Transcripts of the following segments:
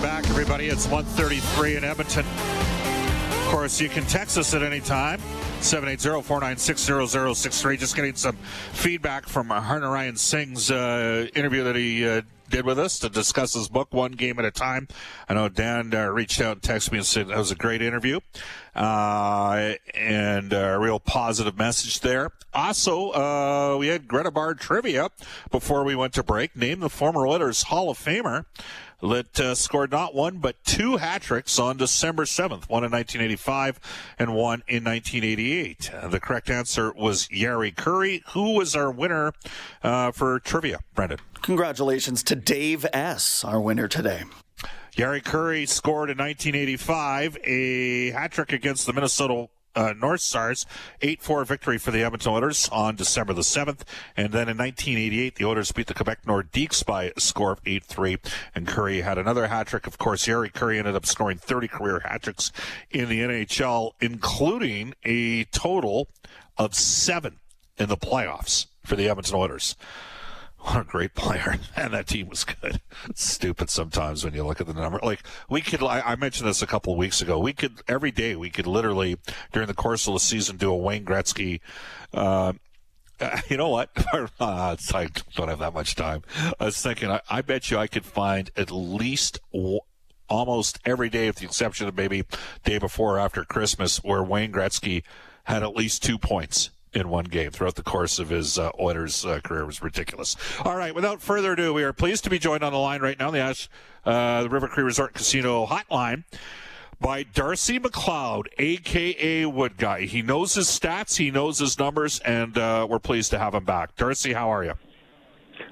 Welcome back, everybody. It's 133 in Edmonton. Of course, you can text us at any time. 780-496-0063. Just getting some feedback from Harnarayan Singh's uh, interview that he uh, did with us to discuss his book, One Game at a Time. I know Dan uh, reached out and texted me and said that was a great interview uh, and a real positive message there. Also, uh, we had Greta Bar trivia before we went to break. Name the former Oilers Hall of Famer that uh, scored not one but two hat tricks on December 7th, one in 1985 and one in 1988. Uh, the correct answer was Jari Kurri, who was our winner uh, for trivia. Brendan. Congratulations to Dave S., our winner today. Jari Kurri scored in 1985 a hat trick against the Minnesota uh, North Stars, 8-4 victory for the Edmonton Oilers on December the 7th. And then in 1988, the Oilers beat the Quebec Nordiques by a score of 8-3. And Kurri had another hat trick. Of course, Jari Kurri ended up scoring 30 career hat tricks in the NHL, including a total of seven in the playoffs for the Edmonton Oilers. What a great player. And that team was good. It's stupid sometimes when you look at the number. Like, we could, I, mentioned this a couple of weeks ago. We could, every day, we could literally, during the course of the season, do a Wayne Gretzky, uh, you know what? uh, I don't have that much time. I was thinking, I, I bet you I could find at least w- almost every day, with the exception of maybe day before or after Christmas, where Wayne Gretzky had at least two points in one game throughout the course of his uh, Oilers uh, career was ridiculous. All right, without further ado, we are pleased to be joined on the line right now, the Ash, uh, the River Cree Resort Casino hotline by Darcy McLeod, aka Wood Guy. He knows his stats, he knows his numbers, and uh, we're pleased to have him back. Darcy, how are you?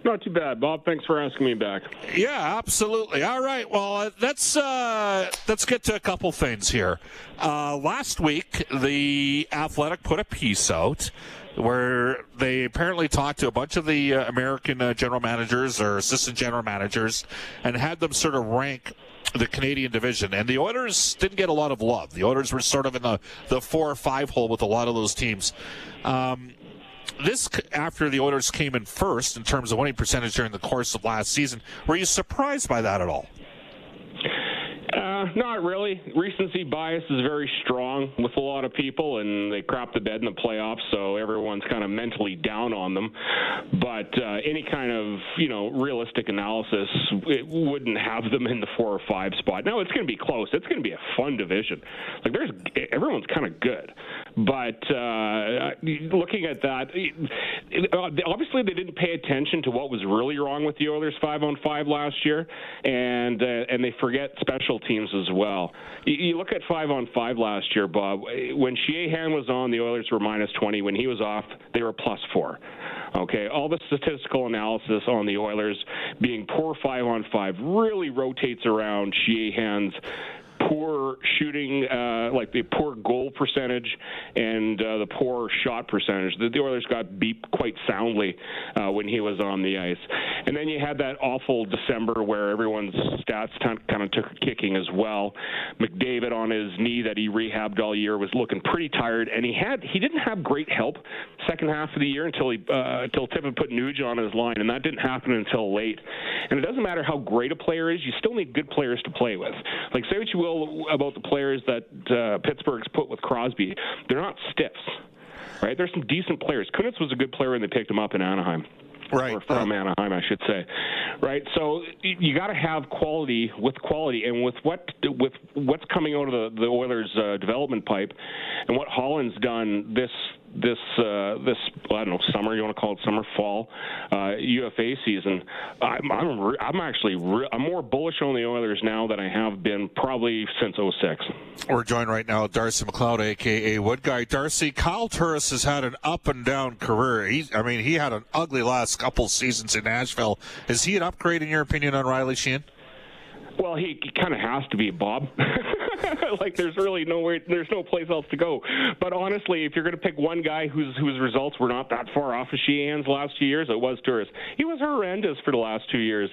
Not too bad, Bob. Thanks for asking me back. Yeah, absolutely. All right. Well, uh, let's uh, let's get to a couple things here. Uh, last week, the Athletic put a piece out where they apparently talked to a bunch of the uh, American uh, general managers or assistant general managers and had them sort of rank the Canadian division. And the Oilers didn't get a lot of love. The Oilers were sort of in the, the four or five hole with a lot of those teams. Um, this after the Oilers came in first in terms of winning percentage during the course of last season. Were you surprised by that at all? Uh, not really. Recency bias is very strong with a lot of people, and they crap the bed in the playoffs, so everyone's kind of mentally down on them. But uh, any kind of you know realistic analysis, it wouldn't have them in the four or five spot. Now it's going to be close. It's going to be a fun division. Like there's everyone's kind of good, but uh, looking at that, it, obviously they didn't pay attention to what was really wrong with the Oilers five on five last year, and uh, and they forget special teams as well. You, you look at five on five last year, Bob. When Sheahan was on, the Oilers were minus 20. When he was off, they were plus four. Okay, all the statistical analysis on the Oilers being poor five on five really rotates around Sheahan's poor shooting, uh, like the poor goal percentage and uh, the poor shot percentage. The, the Oilers got beat quite soundly uh, when he was on the ice. And then you had that awful December where everyone's stats kind of took a kicking as well. McDavid on his knee that he rehabbed all year was looking pretty tired, and he had he didn't have great help second half of the year until he uh, until Tippett put Nuge on his line, and that didn't happen until late. And it doesn't matter how great a player is, you still need good players to play with. Like say what you will about the players that uh, Pittsburgh's put with Crosby, they're not stiffs, right? There's some decent players. Kunitz was a good player when they picked him up in Anaheim right. or from Anaheim, I should say, right? So you got to have quality with quality, and with what with what's coming out of the the Oilers' uh, development pipe, and what Holland's done this this uh, this I don't know summer you want to call it summer fall uh, UFA season. I'm I'm, re- I'm actually re- I'm more bullish on the Oilers now than I have been probably since 06. We're joined right now with Darcy McLeod, aka Wood Guy. Darcy, Kyle Turris has had an up and down career. He, I mean, he had an ugly last couple seasons in Nashville. Is he an upgrade in your opinion on Riley Sheahan? Well, he, he kind of has to be, Bob. like there's really nowhere, there's no place else to go. But honestly, if you're going to pick one guy whose whose results were not that far off of Sheahan's last few years, it was Turris. He was horrendous for the last two years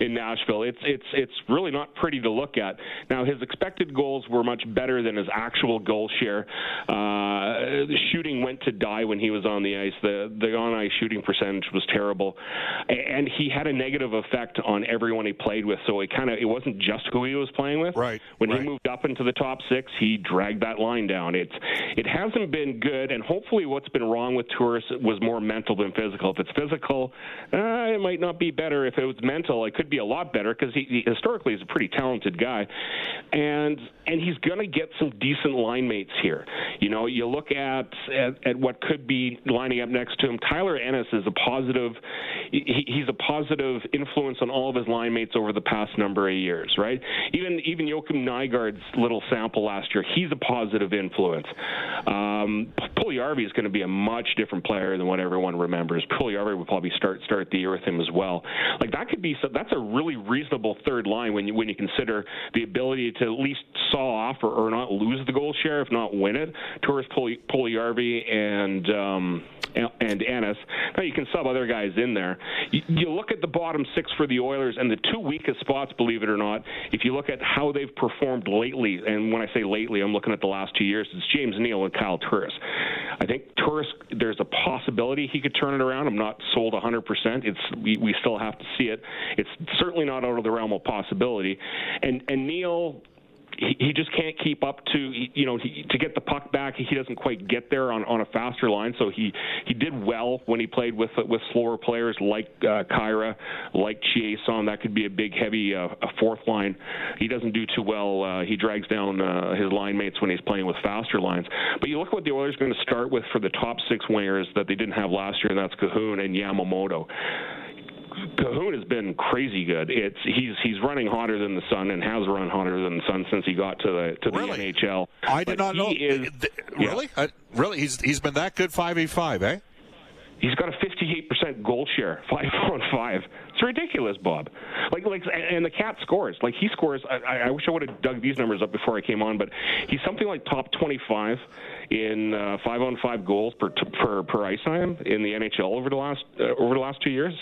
in Nashville. It's it's it's really not pretty to look at. Now his expected goals were much better than his actual goal share. Uh, the shooting went to die when he was on the ice. The the on ice shooting percentage was terrible, and he had a negative effect on everyone he played with. So it kind of it wasn't just who he was playing with. Right. When right. he moved up into the top six, he dragged that line down. It's it hasn't been good, and hopefully, what's been wrong with Turris was more mental than physical. If it's physical, uh, it might not be better. If it was mental, it could be a lot better because he, he historically is a pretty talented guy, and and he's going to get some decent line mates here. You know, you look at, at at what could be lining up next to him. Tyler Ennis is a positive. He, he's a positive influence on all of his line mates over the past number of years, right? Even even Joakim Nygard's little sample last year, he's a positive influence. Um, Puljujarvi is going to be a much different player than what everyone remembers. Puljujarvi will probably start start the year with him as well. Like that could be so. that's a really reasonable third line when you when you consider the ability to at least saw off or, or not lose the goal share, if not win it. Turris Puljujarvi and um, and Ennis. Now you can sub other guys in there. You, you look at the bottom six for the Oilers and the two weakest spots, believe it or not. If you look at how they've performed lately, and when I say lately, I'm looking at the last two years. It's James Neal and Kyle Turris. I think Turris, there's a possibility he could turn it around. I'm not sold 100%. It's we, we still have to see it. It's certainly not out of the realm of possibility. And and Neal he, he just can't keep up to you know he, to get the puck back. He doesn't quite get there on, on a faster line. So he he did well when he played with with slower players like uh, Khaira, like Chiasson. That could be a big heavy uh, a fourth line. He doesn't do too well. Uh, he drags down uh, his line mates when he's playing with faster lines. But you look what the Oilers are going to start with for the top six wingers that they didn't have last year, and that's Kahun and Yamamoto. Kahun has been crazy good. It's he's he's running hotter than the sun and has run hotter than the sun since he got to the to the really? NHL. I did but not know. Is, really, yeah. really, he's he's been that good five v five, eh? He's got a 58% goal share, five on five. It's ridiculous, Bob. Like, like, and the cat scores. Like he scores. I, I wish I would have dug these numbers up before I came on, but he's something like top 25 in uh, five on five goals per per per ice time in the NHL over the last uh, over the last two years.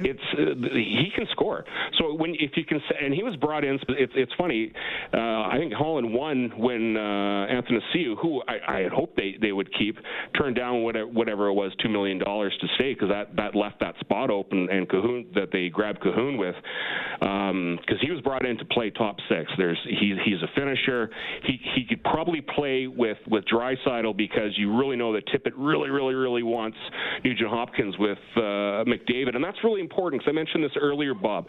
It's uh, he can score. So when if you can, and he was brought in. It's it's funny. Uh, I think Holland won when uh, Anthony Ciu, who I, I had hoped they they would keep, turned down whatever whatever it was two million dollars to stay because that that left that spot open and Kahun that they grabbed Kahun with because um, he was brought in to play top six. There's he's he's a finisher. He he could probably play with with Draisaitl because you really know that Tippett really really really wants Nugent Hopkins with uh, McDavid, and that's really important because I mentioned this earlier, Bob.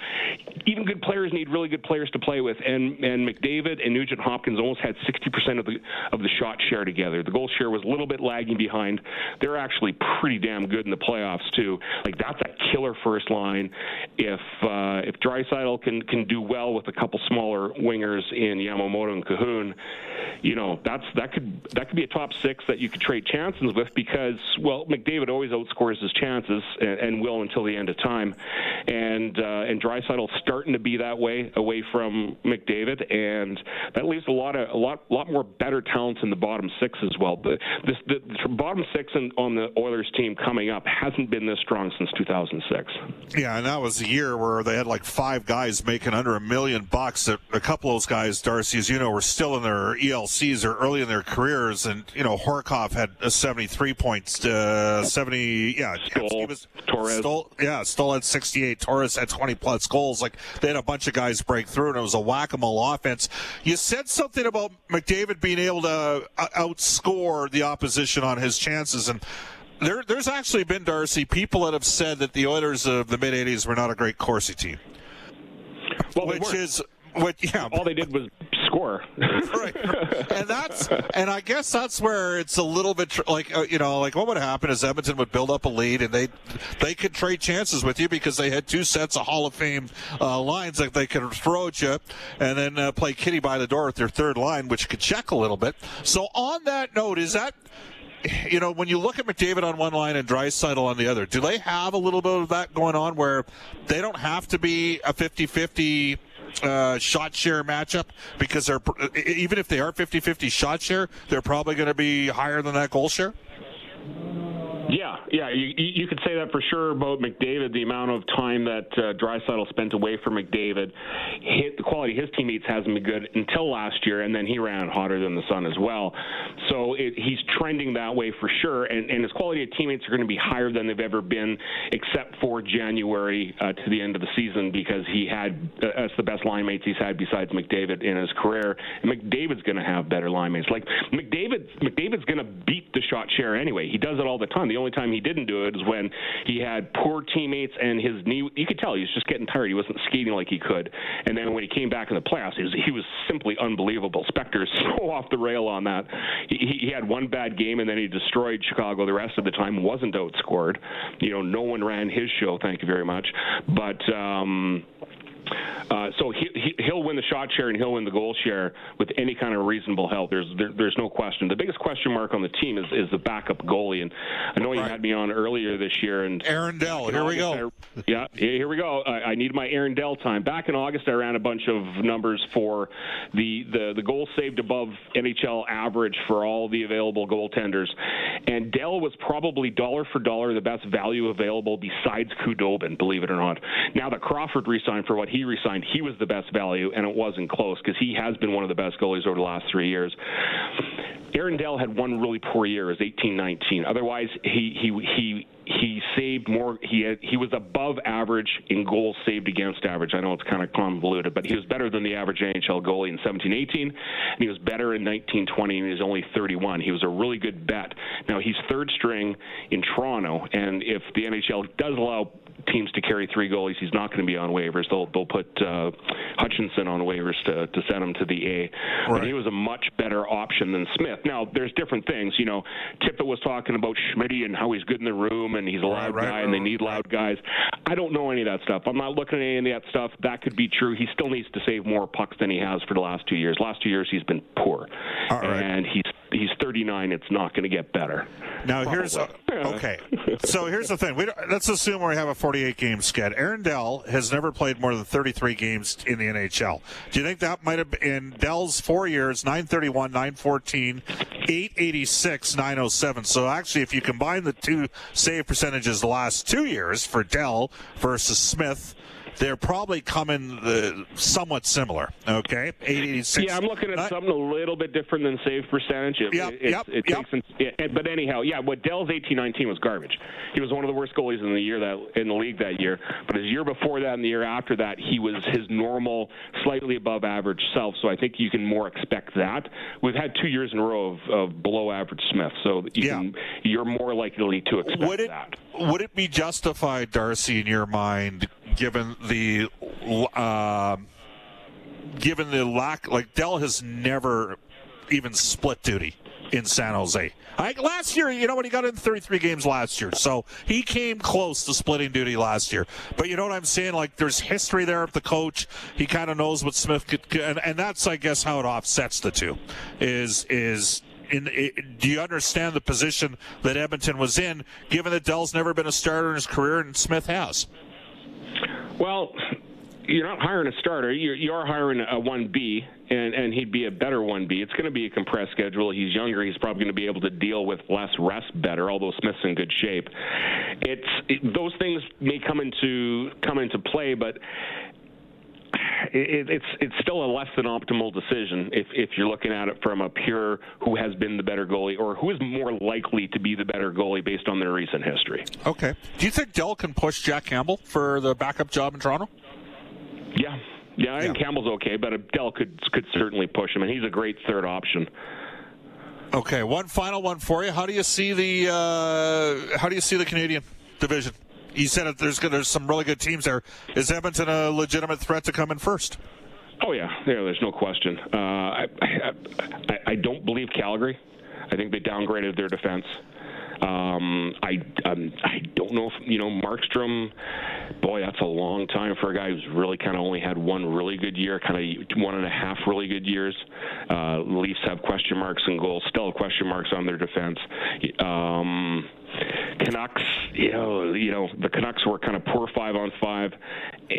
Even good players need really good players to play with, and and McDavid and Nugent Hopkins almost had 60% of the of the shot share together. The goal share was a little bit lagging behind. They're actually pretty damn good in the playoffs too. Like that's a killer first line. If uh, if Draisaitl can can do well with a couple smaller wingers in Yamamoto and Kahun, you know that's that could that could be a top six that you could trade chances with because well McDavid always outscores his chances and, and will until the end of time, and uh, and Draisaitl's starting to be that way away from McDavid, and lot a lot more better talents in the bottom six as well. The this the, the bottom six in, on the Oilers team coming up hasn't been this strong since 2006. Yeah, and that was a year where they had like five guys making under a million bucks. A, a couple of those guys, Darcy, as you know, were still in their ELCs or early in their careers, and you know Horcoff had a 73 points, uh, 70. Yeah, Stoll, was, Torres. Stoll, yeah, Stoll had 68. Torres had 20 plus goals. Like they had a bunch of guys break through, and it was a whack-a-mole offense. You said something about McDavid being able to uh, outscore the opposition on his chances, and there, there's actually been Darcy people that have said that the Oilers of the mid '80s were not a great Corsi team, well, which is what yeah. All they did was score. right, and that's and I guess that's where it's a little bit tr- like uh, you know like what would happen is Edmonton would build up a lead and they they could trade chances with you because they had two sets of Hall of Fame uh, lines that they could throw at you and then uh, play kitty by the door with their third line, which could check a little bit. So on that note, is that you know, when you look at McDavid on one line and Draisaitl on the other, do they have a little bit of that going on where they don't have to be a 50-50 uh, shot share matchup because they're even if they are 50-50 shot share, they're probably going to be higher than that goal share? Yeah, yeah, you, you could say that for sure about McDavid. The amount of time that uh, Draisaitl spent away from McDavid, hit, the quality of his teammates hasn't been good until last year, and then he ran hotter than the sun as well. So it, he's trending that way for sure, and, and his quality of teammates are going to be higher than they've ever been, except for January uh, to the end of the season because he had uh, the best line mates he's had besides McDavid in his career. And McDavid's going to have better line mates. Like McDavid, McDavid's going to beat the shot share anyway. He does it all the time. The only time he didn't do it is when he had poor teammates and his knee. You could tell he was just getting tired. He wasn't skating like he could. And then when he came back in the playoffs, he was, he was simply unbelievable. Spector is so off the rail on that. He, he had one bad game and then he destroyed Chicago the rest of the time. wasn't outscored. You know, no one ran his show. Thank you very much. But. um uh, so he, he, will win the shot share and he'll win the goal share with any kind of reasonable help. There's there, there's no question. The biggest question mark on the team is, is the backup goalie. And I know right. you had me on earlier this year. And Aaron Dell, here we go. I, yeah, here we go. I, I need my Aaron Dell time. Back in August, I ran a bunch of numbers for the the the goals saved above NHL average for all the available goaltenders, and Dell was probably dollar for dollar the best value available besides Khudobin. believe it or not. Now that Crawford resigned for what he resigned, he was the best value, and it wasn't close because he has been one of the best goalies over the last three years. Aaron Dell had one really poor year, as 18-19. Otherwise, he he he he saved more. He had, he was above average in goals saved against average. I know it's kind of convoluted, but he was better than the average NHL goalie in 17-18, and he was better in 19-20, and he was only 31. He was a really good bet. Now he's third string in Toronto, and if the NHL does allow teams to carry three goalies, he's not going to be on waivers. They'll they'll put uh, Hutchinson on waivers to, to send him to the A. Right. But he was a much better option than Smith. Now there's different things. You know, Tippett was talking about Schmidt and how he's good in the room and he's a loud right, guy right, and they need loud guys. I don't know any of that stuff. I'm not looking at any of that stuff. That could be true. He still needs to save more pucks than he has for the last two years. Last two years he's been poor, and he's he's 39. It's not going to get better. Now Probably. here's a, okay. so here's the thing. We let's assume we have a 48 game sked. Aaron Dell has never played more than 33 games in the NHL. Do you think that might have been in Dell's four years? 931, 914, 886, 907. So actually, if you combine the two save percentages the last two years for Dell versus Smith they're probably coming the, somewhat similar. Okay, 886. Yeah, I'm looking at something a little bit different than save percentage. It, yep, it, yep, it yep. Takes, but anyhow, yeah, what Dell's 18-19 was garbage. He was one of the worst goalies in the year that in the league that year. But his year before that and the year after that, he was his normal, slightly above average self. So I think you can more expect that. We've had two years in a row of, of below average Smith, so you yeah. can, you're more likely to expect would it, that. Would it be justified, Darcy, in your mind, given the uh, given the lack, like Dell has never even split duty in San Jose. Last year, you know when he got in 33 games last year, so he came close to splitting duty last year. But you know what I'm saying? Like, there's history there of the coach. He kind of knows what Smith could, and, and that's, I guess, how it offsets the two. Is is in, do you understand the position that Edmonton was in, given that Dell's never been a starter in his career and Smith has? Well, you're not hiring a starter. You're, you are hiring a 1B, and, and he'd be a better 1B. It's going to be a compressed schedule. He's younger. He's probably going to be able to deal with less rest better, although Smith's in good shape. It's it, Those things may come into come into play, but it, it's it's still a less than optimal decision if if you're looking at it from a pure who has been the better goalie or who is more likely to be the better goalie based on their recent history. Okay. Do you think Dell can push Jack Campbell for the backup job in Toronto? Yeah, yeah. I think Campbell's okay, but Dell could could certainly push him, and he's a great third option. Okay, one final one for you. How do you see the uh, how do you see the Canadian division? You said that there's there's some really good teams there. Is Edmonton a legitimate threat to come in first? Oh yeah. There's no question. Uh, I, I I don't believe Calgary. I think they downgraded their defense. Um, I um, I don't know if you know Markstrom. Boy, that's a long time for a guy who's really kind of only had one really good year, kind of one and a half really good years. Uh, Leafs have question marks and goals, still question marks on their defense. Um, Canucks, you know, you know, the Canucks were kind of poor five on five. Eh,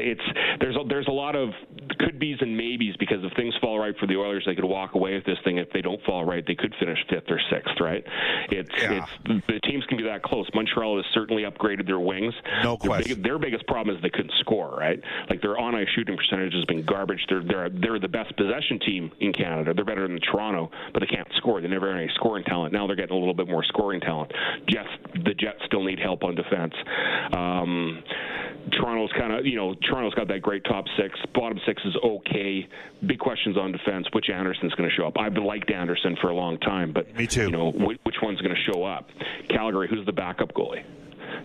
it's there's a, there's a lot of could be's and maybes because if things fall right for the Oilers, they could walk away with this thing. If they don't fall right, they could finish fifth or sixth. Right? It's yeah. it's the teams can be that close. Montreal has certainly upgraded their wings. No their question. Big, their biggest problem is they couldn't score. Right? Like their on ice shooting percentage has been garbage. They're they're they're the best possession team in Canada. They're better than Toronto, but they can't score. They never had any scoring talent. Now they're getting a little bit more scoring talent. Jets, the Jets still need help on defense. Um, Toronto's kind of, you know, Toronto's got that great top six. Bottom six is okay. Big questions on defense. Which Andersen's going to show up? I've liked Anderson for a long time, but me too. You know, which, which one's going to show up? Calgary, who's the backup goalie?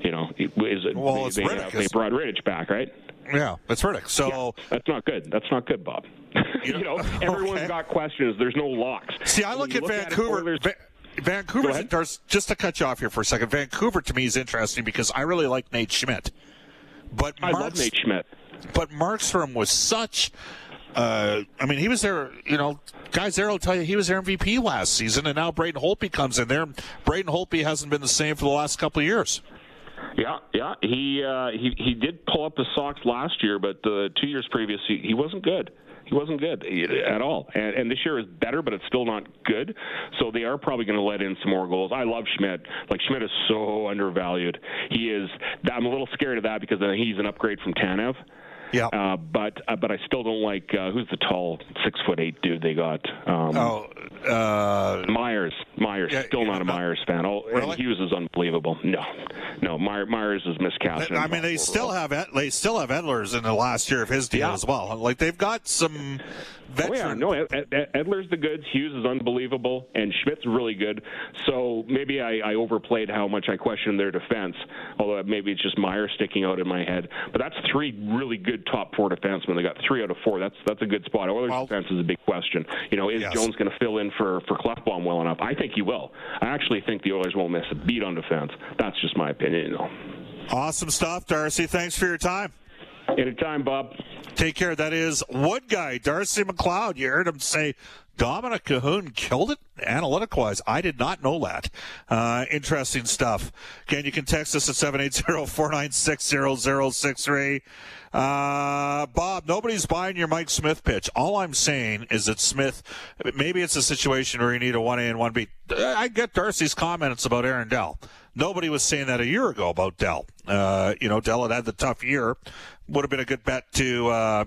You know, is it? Well, they, it's they, Rittich. they brought Rittich back, right? Yeah, that's Rittich. So yeah, that's not good. That's not good, Bob. You know, you know everyone's okay. got questions. There's no locks. See, I look at look Vancouver. At it, Vancouver, just to cut you off here for a second. Vancouver to me is interesting because I really like Nate Schmidt. But I love Nate Schmidt. But Markstrom was such. Uh, I mean, he was there. You know, guys there will tell you he was their MVP last season, and now Braden Holtby comes in there. Braden Holtby hasn't been the same for the last couple of years. Yeah, yeah, he uh, he he did pull up the socks last year, but the two years previous he, he wasn't good he wasn't good at all. And, and this year is better, but it's still not good. So they are probably going to let in some more goals. I love Schmidt. Like Schmidt is so undervalued. He is. I'm a little scared of that because uh, he's an upgrade from Tanev. Yeah. Uh, but uh, but I still don't like uh, who's the tall six foot eight dude they got. Um, oh, uh, Myers. Myers. Yeah, still not a Myers fan. Oh, really? Hughes is unbelievable. No, no. Myers, Myers is miscast. I mean, they still have they still have Edlers in the last year of his deal yeah. as well. Like they've got some. Veteran. Oh yeah, no. Ed, Ed, Edler's the goods. Hughes is unbelievable, and Schmidt's really good. So maybe I, I overplayed how much I questioned their defense. Although maybe it's just Meyer sticking out in my head. But that's three really good top four defensemen. They got three out of four. That's that's a good spot. Oilers well, defense is a big question. You know, is yes. Jones going to fill in for for Klefbom well enough? I think he will. I actually think the Oilers won't miss a beat on defense. That's just my opinion. You know. Awesome stuff, Darcy. Thanks for your time. Anytime, Bob. Take care. That is Wood Guy, Darcy McLeod. You heard him say Dominik Kahun killed it analytic wise. I did not know that. Uh, interesting stuff. Again, you can text us at 780 496 0063. Uh, Bob, nobody's buying your Mike Smith pitch. All I'm saying is that Smith, maybe it's a situation where you need a 1A and 1B. I get Darcy's comments about Aaron Dell. Nobody was saying that a year ago about Dell. Uh, you know, Dell had had the tough year. Would have been a good bet to, uh,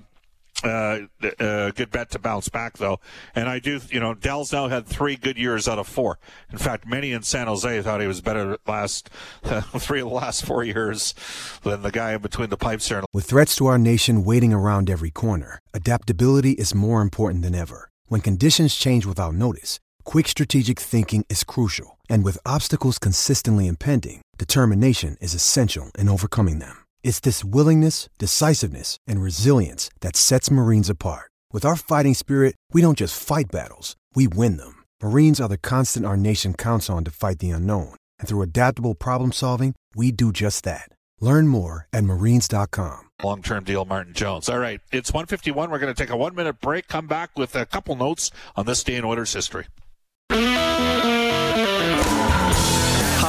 uh, uh, good bet to bounce back though. And I do, you know, Dell's now had three good years out of four. In fact, many in San Jose thought he was better last uh, three of the last four years than the guy in between the pipes there. With threats to our nation waiting around every corner, adaptability is more important than ever. When conditions change without notice, quick strategic thinking is crucial. And with obstacles consistently impending, determination is essential in overcoming them. It's this willingness, decisiveness, and resilience that sets Marines apart. With our fighting spirit, we don't just fight battles, we win them. Marines are the constant our nation counts on to fight the unknown. And through adaptable problem solving, we do just that. Learn more at marines.com. Long term deal, Martin Jones. All right, it's 151. We're going to take a one minute break, come back with a couple notes on this day in Oilers history.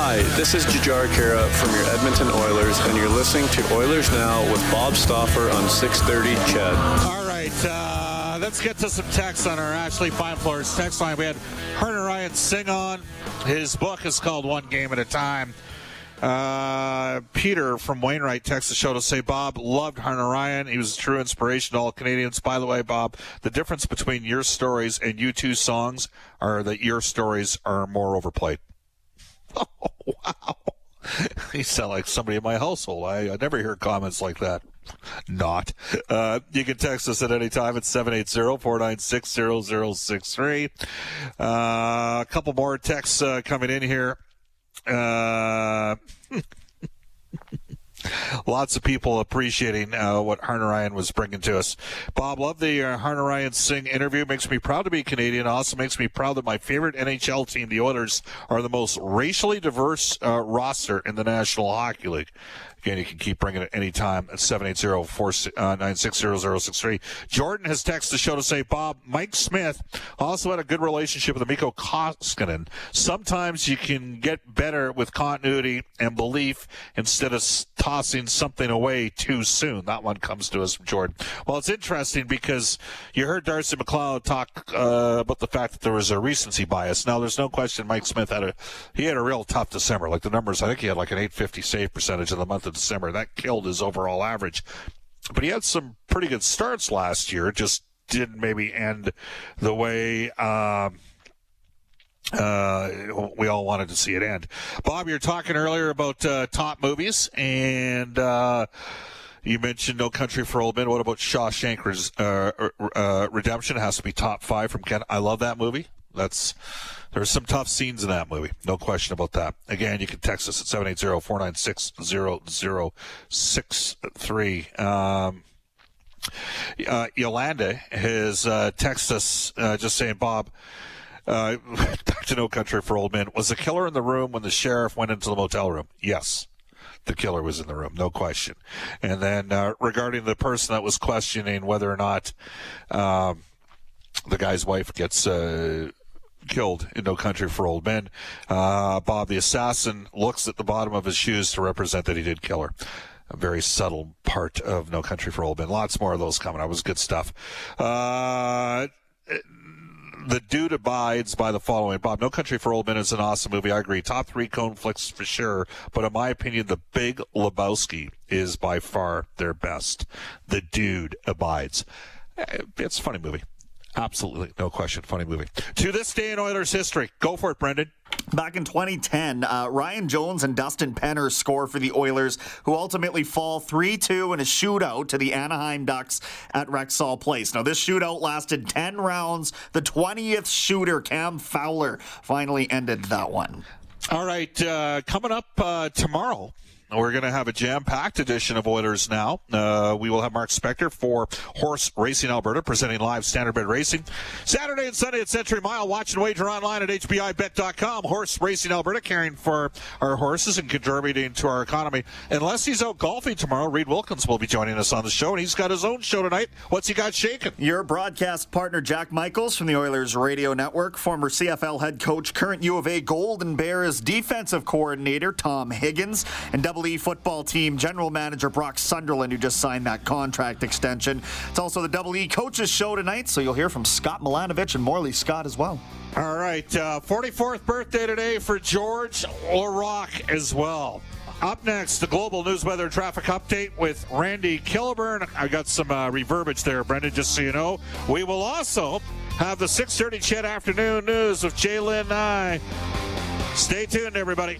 Hi, this is Jujhar Khaira from your Edmonton Oilers, and you're listening to Oilers Now with Bob Stauffer on 630 CHED. All right, uh, let's get to some text on our Ashley Fine Floors text line. We had Harnarayan Singh on. His book is called One Game at a Time. Uh, Peter from Wainwright the show to say, Bob loved Harnarayan. He was a true inspiration to all Canadians. By the way, Bob, the difference between your stories and U2 songs are that your stories are more overplayed. Oh, wow. You sound like somebody in my household. I, I never hear comments like that. Not. Uh, you can text us at any time at 780-496-0063. Uh, a couple more texts uh, coming in here. Lots of people appreciating uh, what Harnarayan was bringing to us. Bob, love the uh, Harnarayan Singh interview. Makes me proud to be Canadian. Also makes me proud that my favorite NHL team, the Oilers, are the most racially diverse uh, roster in the National Hockey League. Again, you can keep bringing it anytime at 780-496-0063. Uh, Jordan has texted the show to say, Bob, Mike Smith also had a good relationship with Mikko Koskinen. Sometimes you can get better with continuity and belief instead of tossing something away too soon. That one comes to us from Jordan. Well, it's interesting because you heard Darcy McLeod talk uh, about the fact that there was a recency bias. Now, there's no question Mike Smith had a he had a real tough December. Like the numbers, I think he had like an 850 save percentage in the month December. That killed his overall average. But he had some pretty good starts last year. Just didn't maybe end the way. Um, uh, we all wanted to see it end. Bob, you were talking earlier about uh, top movies, and uh, you mentioned No Country for Old Men. What about Shawshank uh, uh, Redemption? It has to be top five from Ken. I love that movie. That's there's some tough scenes in that movie. No question about that. Again, you can text us at 780-496-0063. Um, uh, Yolanda has uh, texted us uh, just saying, Bob, uh, to No Country for Old Men. Was the killer in the room when the sheriff went into the motel room? Yes. The killer was in the room, no question. And then uh, regarding the person that was questioning whether or not um, the guy's wife gets uh, killed in No Country for Old Men, uh, Bob the assassin looks at the bottom of his shoes to represent that he did kill her a very subtle part of No Country for Old Men. Lots more of those coming. That was good stuff. Uh, the dude abides by the following. Bob, No Country for Old Men is an awesome movie. I agree. Top three Coen flicks for sure. But in my opinion, The Big Lebowski is by far their best. The dude abides. Eh, it's a funny movie. Absolutely, no question. Funny movie. To this day in Oilers history. Go for it, Brendan. Back in 2010, uh, Ryan Jones and Dustin Penner score for the Oilers, who ultimately fall 3 2 in a shootout to the Anaheim Ducks at Rexall Place. Now, this shootout lasted 10 rounds. The 20th shooter, Cam Fowler, finally ended that one. All right, uh, coming up uh, tomorrow. We're going to have a jam-packed edition of Oilers now. Uh, we will have Mark Spector for Horse Racing Alberta presenting live standardbred racing. Saturday and Sunday at Century Mile. Watch and wager online at HPIbet.com. Horse Racing Alberta caring for our horses and contributing to our economy. Unless he's out golfing tomorrow, Reid Wilkins will be joining us on the show, and he's got his own show tonight. What's he got shaking? Your broadcast partner, Jack Michaels from the Oilers Radio Network, former CFL head coach, current U of A Golden Bears defensive coordinator, Tom Higgins, and double E football team general manager Brock Sunderland, who just signed that contract extension. It's also the Double E coaches show tonight, so you'll hear from Scott Milanovich and Morley Scott as well. All right, uh, 44th birthday today for Georges Laraque as well. Up next, the global news weather traffic update with Randy Kilburn. I got some uh, reverbage there, Brendan, just so you know. We will also have the 6.30 CHED Afternoon News with Jay Jalen Nye. Stay tuned, everybody.